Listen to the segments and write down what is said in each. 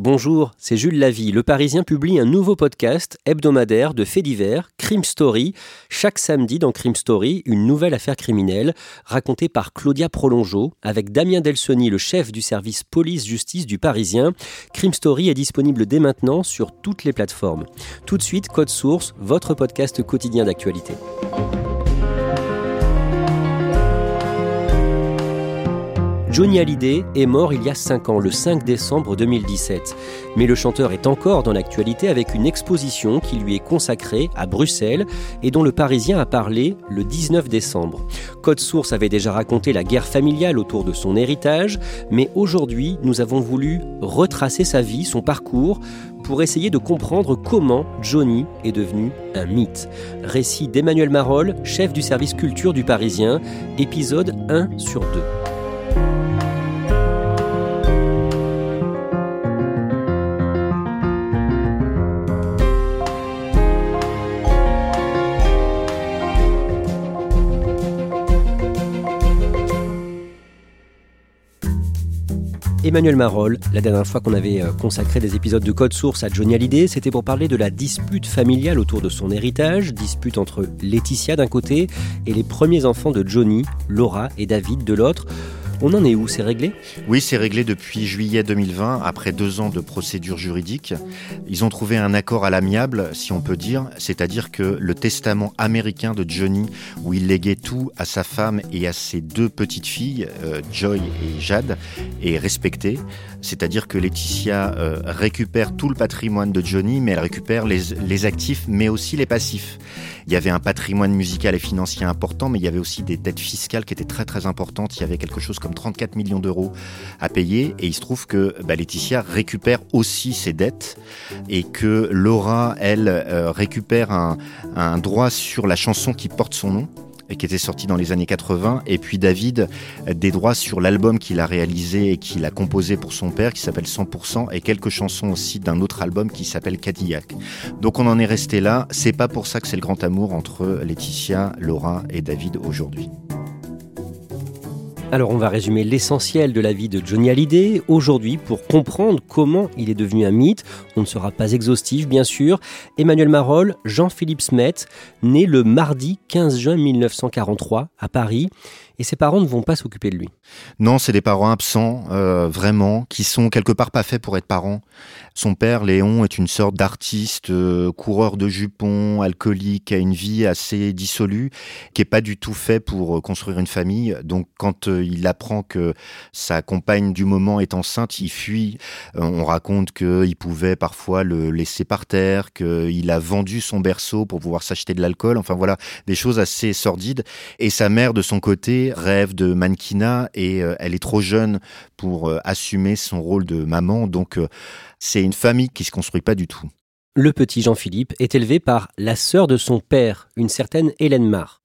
Bonjour, c'est Jules Lavie. Le Parisien publie un nouveau podcast hebdomadaire de faits divers, Crime Story. Chaque samedi dans Crime Story, une nouvelle affaire criminelle racontée par Claudia Prolongeau avec Damien Delsoni, le chef du service police-justice du Parisien. Crime Story est disponible dès maintenant sur toutes les plateformes. Tout de suite, Code Source, votre podcast quotidien d'actualité. Johnny Hallyday est mort il y a 5 ans, le 5 décembre 2017. Mais le chanteur est encore dans l'actualité avec une exposition qui lui est consacrée à Bruxelles et dont le Parisien a parlé le 19 décembre. Code Source avait déjà raconté la guerre familiale autour de son héritage, mais aujourd'hui nous avons voulu retracer sa vie, son parcours, pour essayer de comprendre comment Johnny est devenu un mythe. Récit d'Emmanuel Marolles, chef du service culture du Parisien, épisode 1 sur 2. Emmanuel Marolles, la dernière fois qu'on avait euh, consacré des épisodes de Code Source à Johnny Hallyday, c'était pour parler de la dispute familiale autour de son héritage, dispute entre Laetitia d'un côté et les premiers enfants de Johnny, Laura et David de l'autre. On en est où C'est réglé? Oui, c'est réglé depuis juillet 2020, après deux ans de procédure juridique. Ils ont trouvé un accord à l'amiable, si on peut dire, c'est-à-dire que le testament américain de Johnny, où il léguait tout à sa femme et à ses deux petites filles, euh, Joy et Jade, est respecté. C'est-à-dire que Laetitia euh, récupère tout le patrimoine de Johnny, mais elle récupère les, les actifs, mais aussi les passifs. Il y avait un patrimoine musical et financier important, mais il y avait aussi des dettes fiscales qui étaient très très importantes. Il y avait quelque chose comme 34 millions d'euros à payer, et il se trouve que bah, Laetitia récupère aussi ses dettes, et que Laura, elle, euh, récupère un, droit sur la chanson qui porte son nom qui était sorti dans les années 80, et puis David euh, des droits sur l'album qu'il a réalisé et qu'il a composé pour son père, qui s'appelle 100%, et quelques chansons aussi d'un autre album qui s'appelle Cadillac. Donc on en est resté là. C'est pas pour ça que c'est le grand amour entre Laetitia, Laura et David aujourd'hui. Alors on va résumer l'essentiel de la vie de Johnny Hallyday aujourd'hui pour comprendre comment il est devenu un mythe. On ne sera pas exhaustif bien sûr. Emmanuel Marolles, Jean-Philippe Smet, né le mardi 15 juin 1943 à Paris et ses parents ne vont pas s'occuper de lui. Non, c'est des parents absents, euh, vraiment, qui sont quelque part pas faits pour être parents. Son père, Léon, est une sorte d'artiste, euh, coureur de jupons, alcoolique, a une vie assez dissolue, qui est pas du tout fait pour euh, construire une famille. Donc, quand il apprend que sa compagne du moment est enceinte, il fuit. On raconte qu'il pouvait parfois le laisser par terre, qu'il a vendu son berceau pour pouvoir s'acheter de l'alcool. Enfin voilà, des choses assez sordides. Et sa mère, de son côté, rêve de mannequinat et euh, elle est trop jeune pour euh, assumer son rôle de maman. Donc euh, c'est une famille qui se construit pas du tout. Le petit Jean-Philippe est élevé par la sœur de son père, une certaine Hélène Marr.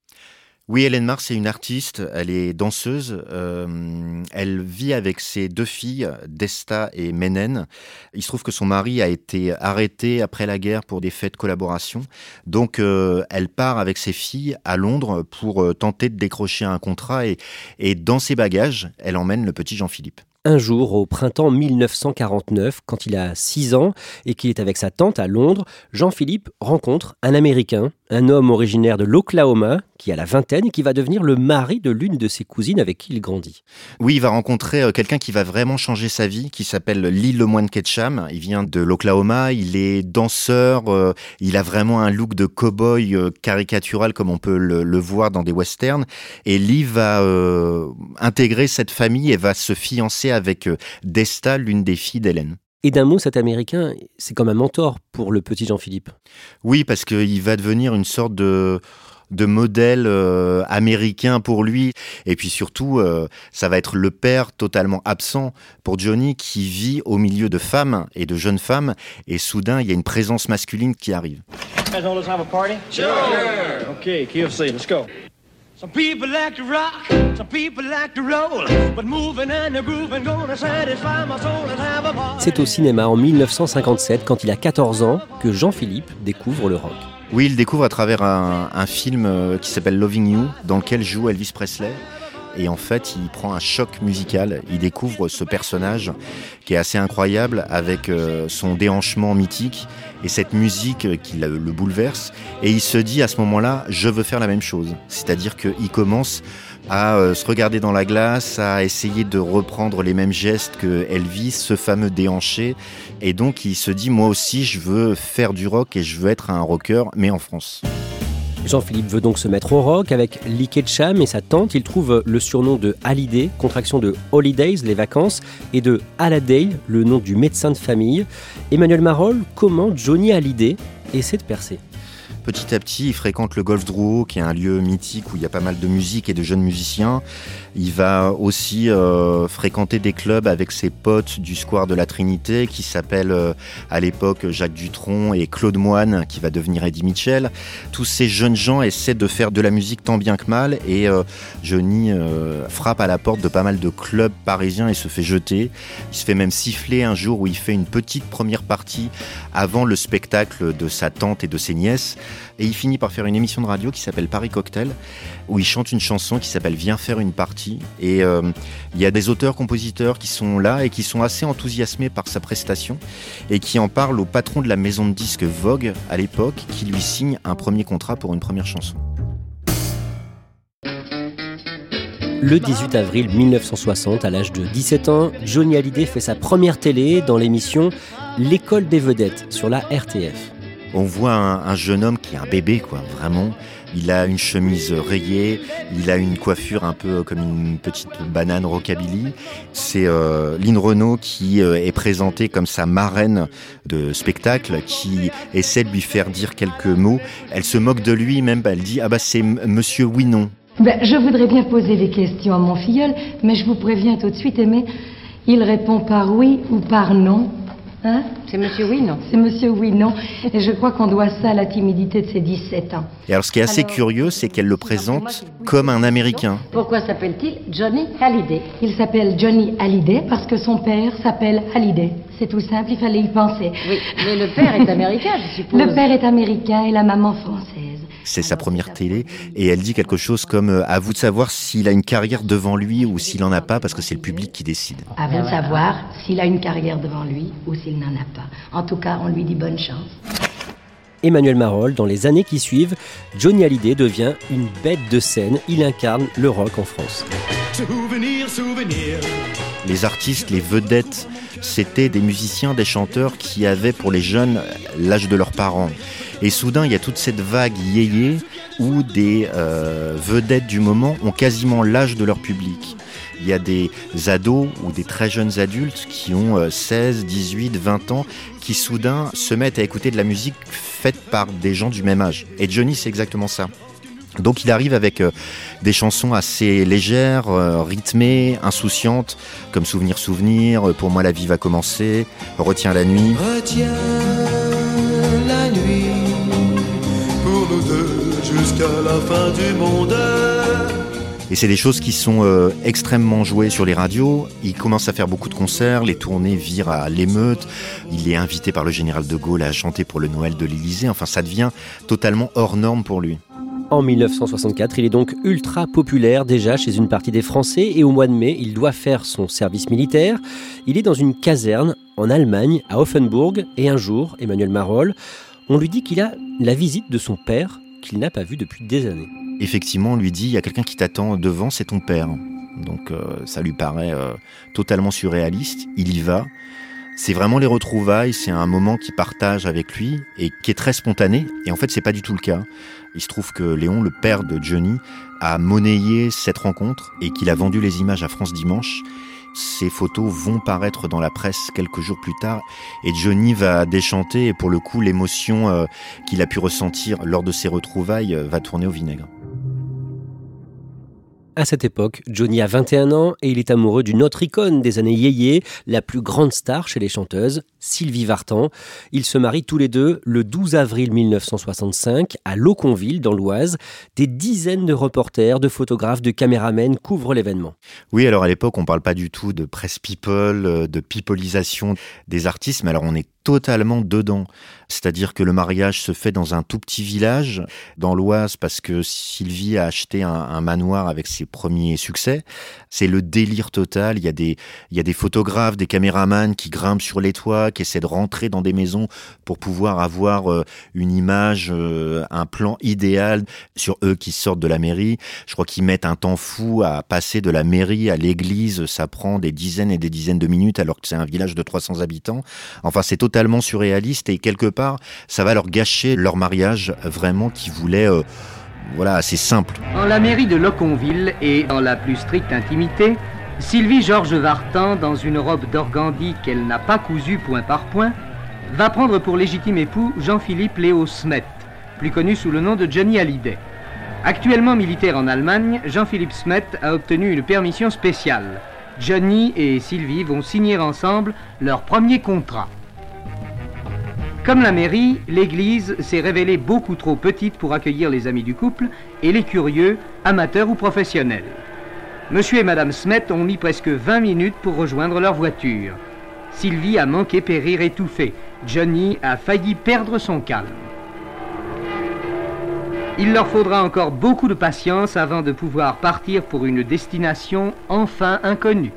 Oui, Hélène Mars est une artiste, elle est danseuse, euh, elle vit avec ses deux filles, Desta et Menen. Il se trouve que son mari a été arrêté après la guerre pour des faits de collaboration. Donc euh, elle part avec ses filles à Londres pour euh, tenter de décrocher un contrat et, et dans ses bagages, elle emmène le petit Jean-Philippe. Un jour, au printemps 1949, quand il a 6 ans et qu'il est avec sa tante à Londres, Jean-Philippe rencontre un Américain, un homme originaire de l'Oklahoma qui a la vingtaine et qui va devenir le mari de l'une de ses cousines avec qui il grandit. Oui, il va rencontrer euh, quelqu'un qui va vraiment changer sa vie, qui s'appelle Lee Lemoine Ketcham. Il vient de l'Oklahoma, il est danseur, euh, il a vraiment un look de cow-boy euh, caricatural comme on peut le, voir dans des westerns. Et Lee va intégrer cette famille et va se fiancer avec Desta, l'une des filles d'Hélène. Et d'un mot, cet Américain, c'est comme un mentor pour le petit Jean-Philippe. Oui, parce qu'il va devenir une sorte de de modèle euh, américain pour lui. Et puis surtout, euh, ça va être le père totalement absent pour Johnny qui vit au milieu de femmes et de jeunes femmes. Et soudain, il y a une présence masculine qui arrive. C'est au cinéma en 1957, quand il a 14 ans, que Jean-Philippe découvre le rock. Oui, il découvre à travers un, film euh, qui s'appelle Loving You, dans lequel joue Elvis Presley. Et en fait, il prend un choc musical. Il découvre ce personnage qui est assez incroyable avec euh, son déhanchement mythique et cette musique qui le bouleverse. Et il se dit à ce moment-là, je veux faire la même chose. C'est-à-dire qu'il commence à euh, se regarder dans la glace, à essayer de reprendre les mêmes gestes que Elvis, ce fameux déhanché. Et donc il se dit, moi aussi, je veux faire du rock et je veux être un rocker, mais en France. Jean-Philippe veut donc se mettre au rock avec Lee Ketcham et sa tante. Il trouve le surnom de Hallyday, contraction de Holidays, les vacances, et de Halliday, le nom du médecin de famille. Emmanuel Marol, comment Johnny Hallyday essaie de percer Petit à petit, il fréquente le Golf Drouot, qui est un lieu mythique où il y a pas mal de musique et de jeunes musiciens. Il va aussi euh, fréquenter des clubs avec ses potes du Square de la Trinité, qui s'appellent euh, à l'époque Jacques Dutronc et Claude Moine, qui va devenir Eddie Mitchell. Tous ces jeunes gens essaient de faire de la musique tant bien que mal, et euh, Johnny frappe à la porte de pas mal de clubs parisiens et se fait jeter. Il se fait même siffler un jour où il fait une petite première partie avant le spectacle de sa tante et de ses nièces. Et il finit par faire une émission de radio qui s'appelle Paris Cocktail, où il chante une chanson qui s'appelle Viens faire une partie. Et euh, il y a des auteurs-compositeurs qui sont là et qui sont assez enthousiasmés par sa prestation et qui en parlent au patron de la maison de disques Vogue à l'époque, qui lui signe un premier contrat pour une première chanson. Le 18 avril 1960, à l'âge de 17 ans, Johnny Hallyday fait sa première télé dans l'émission L'école des vedettes sur la RTF on voit un, jeune homme qui est un bébé, quoi, vraiment. Il a une chemise rayée, il a une coiffure un peu comme une petite banane rockabilly. C'est euh, Lynn Renault qui euh, est présentée comme sa marraine de spectacle, qui essaie de lui faire dire quelques mots. Elle se moque de lui, même elle dit ah bah c'est Monsieur Winon. Ben, je voudrais bien poser des questions à mon filleul, mais je vous préviens tout de suite, Aimé, il répond par oui ou par non. Hein c'est Monsieur Oui, non C'est Monsieur Oui, non. Et je crois qu'on doit ça à la timidité de ses 17 ans. Et alors, ce qui est assez curieux, c'est qu'elle le présente comme un Américain. Pourquoi s'appelle-t-il Johnny Hallyday Il s'appelle Johnny Hallyday parce que son père s'appelle Hallyday. C'est tout simple, il fallait y penser. Oui, mais le père est américain, je suppose. Le père est américain et la maman française c'est sa première télé, et elle dit quelque chose comme euh, à vous de savoir s'il a une carrière devant lui ou s'il n'en a pas, parce que c'est le public qui décide. À vous de savoir s'il a une carrière devant lui ou s'il n'en a pas. En tout cas, on lui dit bonne chance. Emmanuel Marol, dans les années qui suivent, Johnny Hallyday devient une bête de scène. Il incarne le rock en France. Les artistes, les vedettes, c'était des musiciens, des chanteurs qui avaient pour les jeunes l'âge de leurs parents. Et soudain, il y a toute cette vague yéyé où des euh, vedettes du moment ont quasiment l'âge de leur public. Il y a des ados ou des très jeunes adultes qui ont 16, 18, 20 ans qui soudain se mettent à écouter de la musique faite par des gens du même âge. Et Johnny, c'est exactement ça. Donc il arrive avec euh, des chansons assez légères, euh, rythmées, insouciantes, comme Souvenir Souvenir, Pour moi la vie va commencer, Retiens la nuit. Retiens jusqu'à la fin du monde. Et c'est des choses qui sont euh, extrêmement jouées sur les radios. Il commence à faire beaucoup de concerts, les tournées virent à l'émeute. Il est invité par le général de Gaulle à chanter pour le Noël de l'Élysée. Enfin, ça devient totalement hors norme pour lui. En 1964, il est donc ultra populaire déjà chez une partie des Français et au mois de mai, il doit faire son service militaire. Il est dans une caserne en Allemagne, à Offenburg, et un jour, Emmanuel Marolles, on lui dit qu'il a la visite de son père qu'il n'a pas vu depuis des années. Effectivement, on lui dit, il y a quelqu'un qui t'attend devant, c'est ton père. Donc euh, ça lui paraît euh, totalement surréaliste. Il y va. C'est vraiment les retrouvailles, c'est un moment qu'il partage avec lui et qui est très spontané. Et en fait, c'est pas du tout le cas. Il se trouve que Léon, le père de Johnny, a monnayé cette rencontre et qu'il a vendu les images à France Dimanche. Ces photos vont paraître dans la presse quelques jours plus tard et Johnny va déchanter et pour le coup l'émotion euh, qu'il a pu ressentir lors de ces retrouvailles va tourner au vinaigre. À cette époque, Johnny a 21 ans et il est amoureux d'une autre icône des années yéyé, la plus grande star chez les chanteuses, Sylvie Vartan. Ils se marient tous les deux le 12 avril 1965 à Loconville, dans l'Oise. Des dizaines de reporters, de photographes, de caméramens couvrent l'événement. Oui, alors à l'époque, on parle pas du tout de presse people, euh, de peopleisation des artistes, mais alors on est totalement dedans. C'est-à-dire que le mariage se fait dans un tout petit village, dans l'Oise, parce que Sylvie a acheté un, un manoir avec ses premiers succès. C'est le délire total. Il y, a des, il y a des photographes, des caméramans qui grimpent sur les toits, qui essaient de rentrer dans des maisons pour pouvoir avoir euh, une image, euh, un plan idéal sur eux qui sortent de la mairie. Je crois qu'ils mettent un temps fou à passer de la mairie à l'église. Ça prend des dizaines et des dizaines de minutes alors que c'est un village de 300 habitants. Enfin, c'est totalement surréaliste et quelque part, ça va leur gâcher leur mariage vraiment qui voulait euh, voilà, assez simple. En la mairie de Loconville et dans la plus stricte intimité, Sylvie Georges Vartan, dans une robe d'organdi qu'elle n'a pas cousue point par point, va prendre pour légitime époux Jean-Philippe Léo Smet, plus connu sous le nom de Johnny Hallyday. Actuellement militaire en Allemagne, Jean-Philippe Smet a obtenu une permission spéciale. Johnny et Sylvie vont signer ensemble leur premier contrat. Comme la mairie, l'église s'est révélée beaucoup trop petite pour accueillir les amis du couple et les curieux, amateurs ou professionnels. Monsieur et Madame Smet ont mis presque 20 minutes pour rejoindre leur voiture. Sylvie a manqué périr étouffée. Johnny a failli perdre son calme. Il leur faudra encore beaucoup de patience avant de pouvoir partir pour une destination enfin inconnue.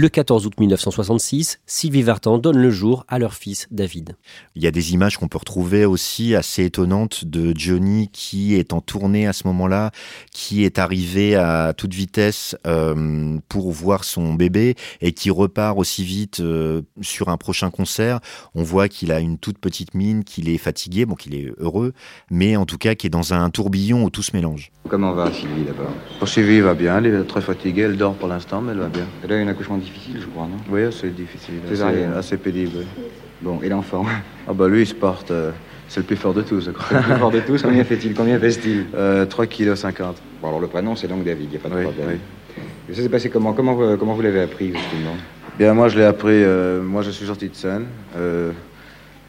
Le 14 août 1966, Sylvie Vartan donne le jour à leur fils David. Il y a des images qu'on peut retrouver aussi assez étonnantes de Johnny qui est en tournée à ce moment-là, qui est arrivé à toute vitesse euh, pour voir son bébé et qui repart aussi vite euh, sur un prochain concert. On voit qu'il a une toute petite mine, qu'il est fatigué, bon qu'il est heureux, mais en tout cas qui est dans un tourbillon où tout se mélange. Comment va Sylvie d'abord? Sylvie va bien, elle est très fatiguée, elle dort pour l'instant, mais elle va bien. Elle a eu un accouchement difficile, je crois, non? Oui, c'est difficile, assez, Césarienne. assez pénible. oui. Bon, et l'enfant Ah bah lui, il se porte, euh, c'est le plus fort de tous, je crois. Le plus fort de tous, combien fait-il Combien pèse-t-il? Euh, 3 kg 50. Bon, alors le prénom, c'est donc David, il n'y a pas de Oui, problème. oui. Et ça s'est passé comment? Comment vous, comment vous l'avez appris, justement? Bien, moi, je l'ai appris, euh, moi, je suis sorti de scène. euh,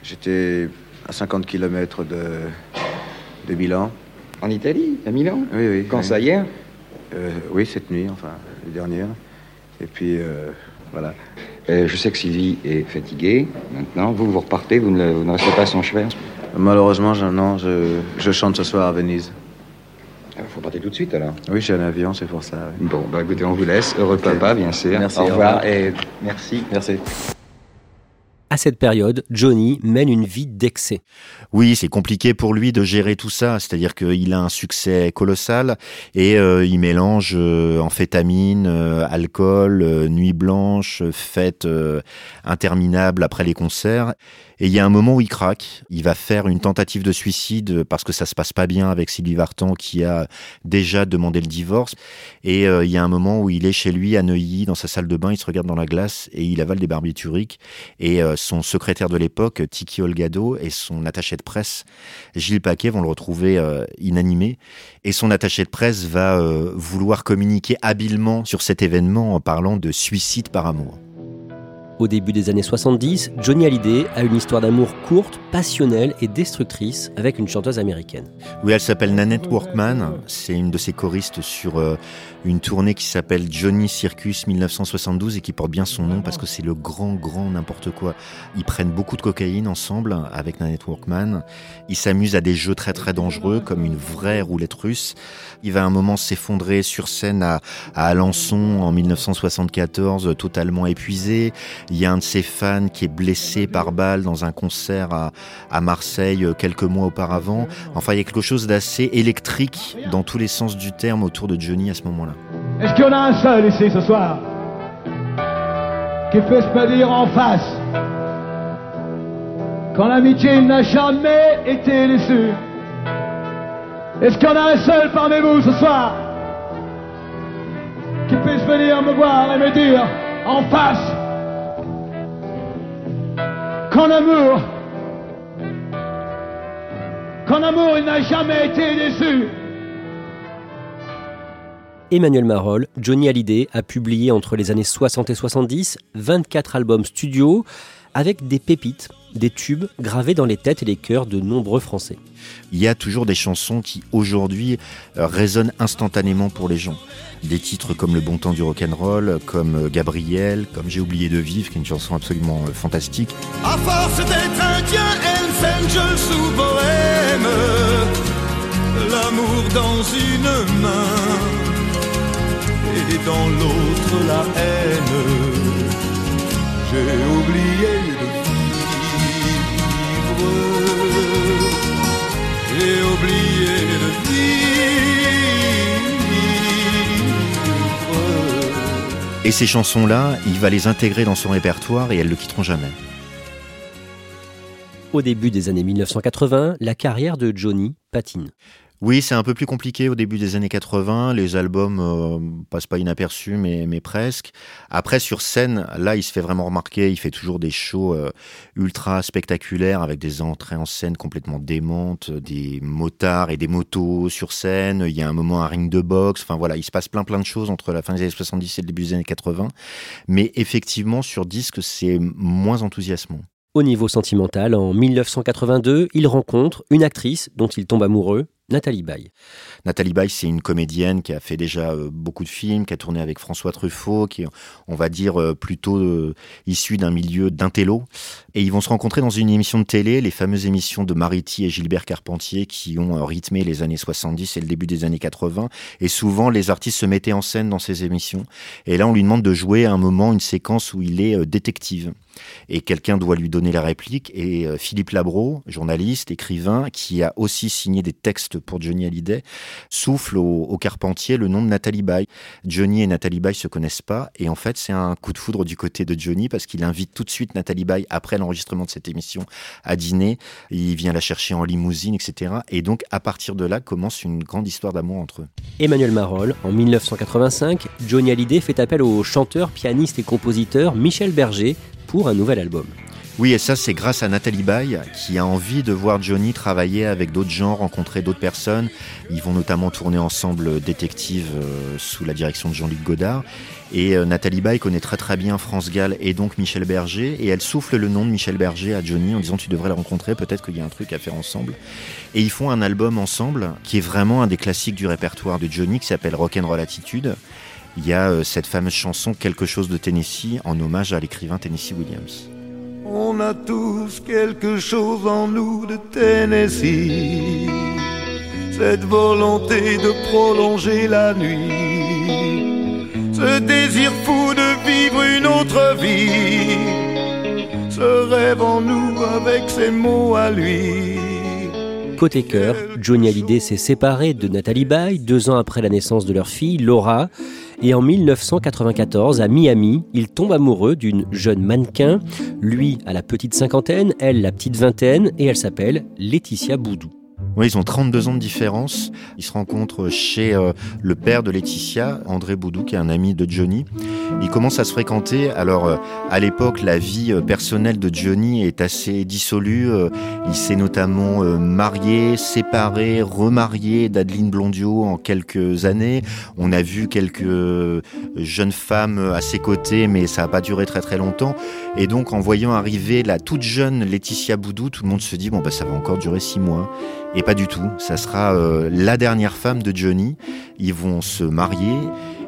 J'étais à 50 km de, de Milan. En Italie À Milan? Oui, oui. Quand oui. ça, hier Oui, cette nuit, enfin, la dernière. Et puis, euh, voilà. Euh, Je sais que Sylvie est fatiguée, maintenant. Vous, vous repartez, vous ne, le- vous ne restez pas à son chevet Malheureusement, je, non, je, je chante ce soir à Venise. Il faut partir tout de suite, alors? Oui, j'ai un avion, c'est pour ça. oui. Bon, bah écoutez, on vous laisse. Heureux papa, bien sûr. Merci, Au au revoir. revoir. Et merci. Merci. À cette période, Johnny mène une vie d'excès. Oui, c'est compliqué pour lui de gérer tout ça. C'est-à-dire qu'il a un succès colossal et euh, il mélange euh, amphétamine, euh, alcool, euh, nuit blanche, fêtes interminables après les concerts. Et il y a un moment où il craque. Il va faire une tentative de suicide parce que ça se passe pas bien avec Sylvie Vartan qui a déjà demandé le divorce. Et euh, il y a un moment où il est chez lui à Neuilly dans sa salle de bain, il se regarde dans la glace et il avale des barbituriques. Et euh, son secrétaire de l'époque, Tiki Olgado, et son attaché de presse, Gilles Paquet, vont le retrouver euh, inanimé. Et son attaché de presse va vouloir communiquer habilement sur cet événement en parlant de suicide par amour. Au début des années 70, Johnny Hallyday a une histoire d'amour courte, passionnelle et destructrice avec une chanteuse américaine. Oui, elle s'appelle Nanette Workman. C'est une de ses choristes sur euh, une tournée qui s'appelle Johnny Circus 1972 et qui porte bien son nom parce que c'est le grand, grand n'importe quoi. Ils prennent beaucoup de cocaïne ensemble avec Nanette Workman. Ils s'amusent à des jeux très, très dangereux comme une vraie roulette russe. Il va un moment s'effondrer sur scène à, à Alençon en 1974, totalement épuisé. Il y a un de ses fans qui est blessé par balle dans un concert à, Marseille euh, quelques mois auparavant. Enfin, il y a quelque chose d'assez électrique dans tous les sens du terme autour de Johnny à ce moment-là. Est-ce qu'il y en a un seul ici ce soir qui puisse me dire en face? Quand l'amitié n'a jamais été déçue Est-ce qu'il y en a un seul parmi vous ce soir qui puisse venir me voir et me dire en face qu'en amour, qu'en amour il n'a jamais été déçu. Emmanuel Marolles, Johnny Hallyday a publié entre les années 60 et 70 24 albums studio avec des pépites, des tubes gravés dans les têtes et les cœurs de nombreux Français. Il y a toujours des chansons qui aujourd'hui euh, résonnent instantanément pour les gens. Des titres comme Le bon temps du rock'n'roll, comme euh, Gabriel, comme J'ai oublié de vivre, qui est une chanson absolument euh, fantastique. À force d'être indien, Hells Angels sous bohème, l'amour dans une main et dans l'autre la haine. J'ai oublié de vivre. J'ai oublié de vivre. Et ces chansons-là, il va les intégrer dans son répertoire et elles le quitteront jamais. Au début des années 1980, la carrière de Johnny patine. Oui, c'est un peu plus compliqué au début des années 80. Les albums euh, passent pas inaperçus, mais, presque. Après, sur scène, là, il se fait vraiment remarquer. Il fait toujours des shows euh, ultra spectaculaires avec des entrées en scène complètement démentes, des motards et des motos sur scène. Il y a un moment un ring de boxe. Enfin voilà, il se passe plein plein de choses entre la fin des années 70 et le début des années 80. Mais effectivement, sur disque, c'est moins enthousiasmant. Au niveau sentimental, en 1982, il rencontre une actrice dont il tombe amoureux, Nathalie Baye. Nathalie Baye, c'est une comédienne qui a fait déjà euh, beaucoup de films, qui a tourné avec François Truffaut, qui est, on va dire, euh, plutôt euh, issue d'un milieu d'intello. Et ils vont se rencontrer dans une émission de télé, les fameuses émissions de Mariti et Gilbert Carpentier, qui ont rythmé les années 70 et le début des années 80. Et souvent, les artistes se mettaient en scène dans ces émissions. Et là, on lui demande de jouer à un moment une séquence où il est détective et quelqu'un doit lui donner la réplique. Et Philippe Labro, journaliste, écrivain, qui a aussi signé des textes pour Johnny Hallyday, souffle au, Carpentier le nom de Nathalie Baye. Johnny et Nathalie Baye se connaissent pas, et en fait, c'est un coup de foudre du côté de Johnny parce qu'il invite tout de suite Nathalie Baye après l'enregistrement de cette émission à dîner. Il vient la chercher en limousine, etc. Et donc, à partir de là, commence une grande histoire d'amour entre eux. Emmanuel Marolles, en 1985, Johnny Hallyday fait appel au chanteur, pianiste et compositeur Michel Berger pour un nouvel album. Oui, et ça, c'est grâce à Nathalie Baye qui a envie de voir Johnny travailler avec d'autres gens, rencontrer d'autres personnes. Ils vont notamment tourner ensemble Détective euh, sous la direction de Jean-Luc Godard. Et euh, Nathalie Baye connaît très très bien France Gall et donc Michel Berger. Et elle souffle le nom de Michel Berger à Johnny en disant Tu devrais le rencontrer, peut-être qu'il y a un truc à faire ensemble. Et ils font un album ensemble qui est vraiment un des classiques du répertoire de Johnny qui s'appelle Rock'n'Roll Attitude. Il y a euh, cette fameuse chanson Quelque chose de Tennessee en hommage à l'écrivain Tennessee Williams. On a tous quelque chose en nous de Tennessee. Cette volonté de prolonger la nuit. Ce désir fou de vivre une autre vie. Ce rêve en nous avec ses mots à lui. Côté cœur, Johnny Hallyday s'est séparé de Nathalie Baye deux ans après la naissance de leur fille, Laura. Et en 1994, à Miami, il tombe amoureux d'une jeune mannequin, lui à la petite cinquantaine, elle la petite vingtaine, et elle s'appelle Laetitia Boudou. Ils ont 32 ans de différence. Ils se rencontrent chez euh, le père de Laetitia, André Boudou, qui est un ami de Johnny. Ils commencent à se fréquenter. Alors, euh, à l'époque, la vie euh, personnelle de Johnny est assez dissolue. il s'est notamment marié, séparé, remarié d'Adeline Blondio en quelques années. On a vu quelques jeunes femmes à ses côtés, mais ça n'a pas duré très très longtemps. Et donc, en voyant arriver la toute jeune Laetitia Boudou, tout le monde se dit, bon, bah, ça va encore durer six mois. Pas du tout. Ça sera euh, la dernière femme de Johnny. Ils vont se marier.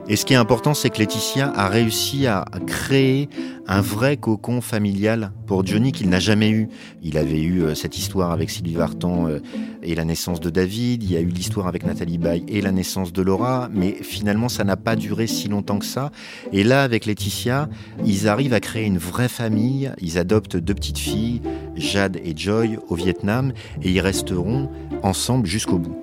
Et ce qui est important, c'est que Laetitia a réussi à créer un vrai cocon familial pour Johnny qu'il n'a jamais eu. Il avait eu euh, cette histoire avec Sylvie Vartan euh, et la naissance de David, il y a eu l'histoire avec Nathalie Baye et la naissance de Laura, mais finalement ça n'a pas duré si longtemps que ça. Et là, avec Laetitia, ils arrivent à créer une vraie famille, ils adoptent deux petites filles, Jade et Joy, au Vietnam, et ils resteront ensemble jusqu'au bout.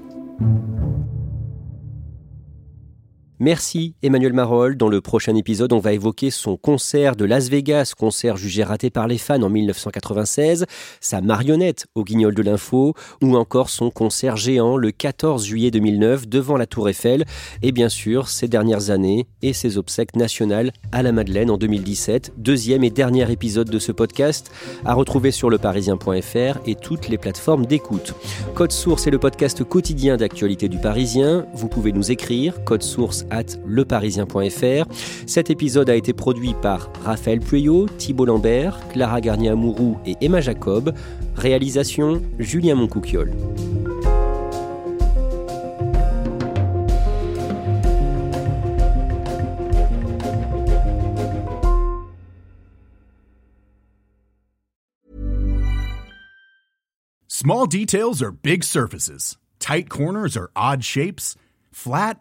Merci Emmanuel Marol. Dans le prochain épisode, on va évoquer son concert de Las Vegas, concert jugé raté par les fans en 1996, sa marionnette au guignol de l'info, ou encore son concert géant le 14 juillet 2009 devant la Tour Eiffel, et bien sûr ses dernières années et ses obsèques nationales à la Madeleine en 2017. Deuxième et dernier épisode de ce podcast à retrouver sur leparisien.fr et toutes les plateformes d'écoute. Code Source est le podcast quotidien d'actualité du Parisien. Vous pouvez nous écrire, code source at leparisien.fr. Cet épisode a été produit par Raphaël Pueyo, Thibault Lambert, Clara Garnier-Amouroux et Emma Jacob. Réalisation Julien Moncouquiole. Small details are big surfaces. Tight corners are odd shapes. Flat,